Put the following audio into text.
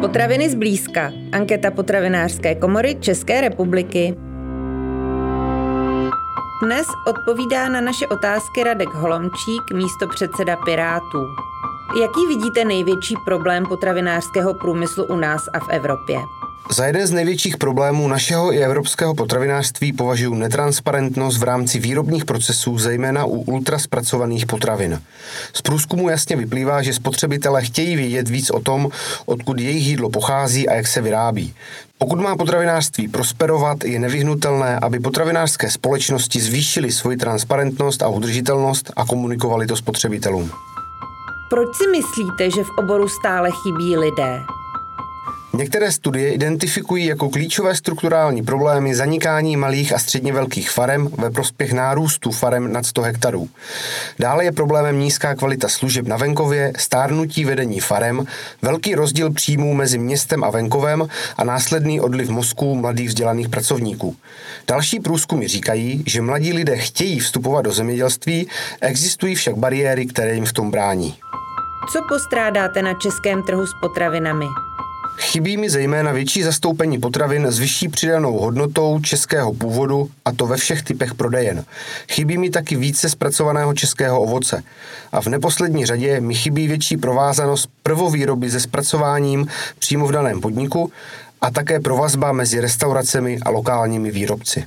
Potraviny zblízka. Anketa potravinářské komory České republiky. Dnes odpovídá na naše otázky Radek Holomčík, místo předseda Pirátů. Jaký vidíte největší problém potravinářského průmyslu u nás a v Evropě? Za jeden z největších problémů našeho i evropského potravinářství považuji netransparentnost v rámci výrobních procesů, zejména u ultraspracovaných potravin. Z průzkumu jasně vyplývá, že spotřebitelé chtějí vědět víc o tom, odkud jejich jídlo pochází a jak se vyrábí. Pokud má potravinářství prosperovat, je nevyhnutelné, aby potravinářské společnosti zvýšily svoji transparentnost a udržitelnost a komunikovali to spotřebitelům. Proč si myslíte, že v oboru stále chybí lidé? Některé studie identifikují jako klíčové strukturální problémy zanikání malých a středně velkých farem ve prospěch nárůstu farem nad 100 hektarů. Dále je problémem nízká kvalita služeb na venkově, stárnutí vedení farem, velký rozdíl příjmů mezi městem a venkovem a následný odliv mozků mladých vzdělaných pracovníků. Další průzkumy říkají, že mladí lidé chtějí vstupovat do zemědělství, existují však bariéry, které jim v tom brání. Co postrádáte na českém trhu s potravinami? Chybí mi zejména větší zastoupení potravin s vyšší přidanou hodnotou českého původu, a to ve všech typech prodejen. Chybí mi taky více zpracovaného českého ovoce. A v neposlední řadě mi chybí větší provázanost prvovýroby se zpracováním přímo v daném podniku a také provazba mezi restauracemi a lokálními výrobci.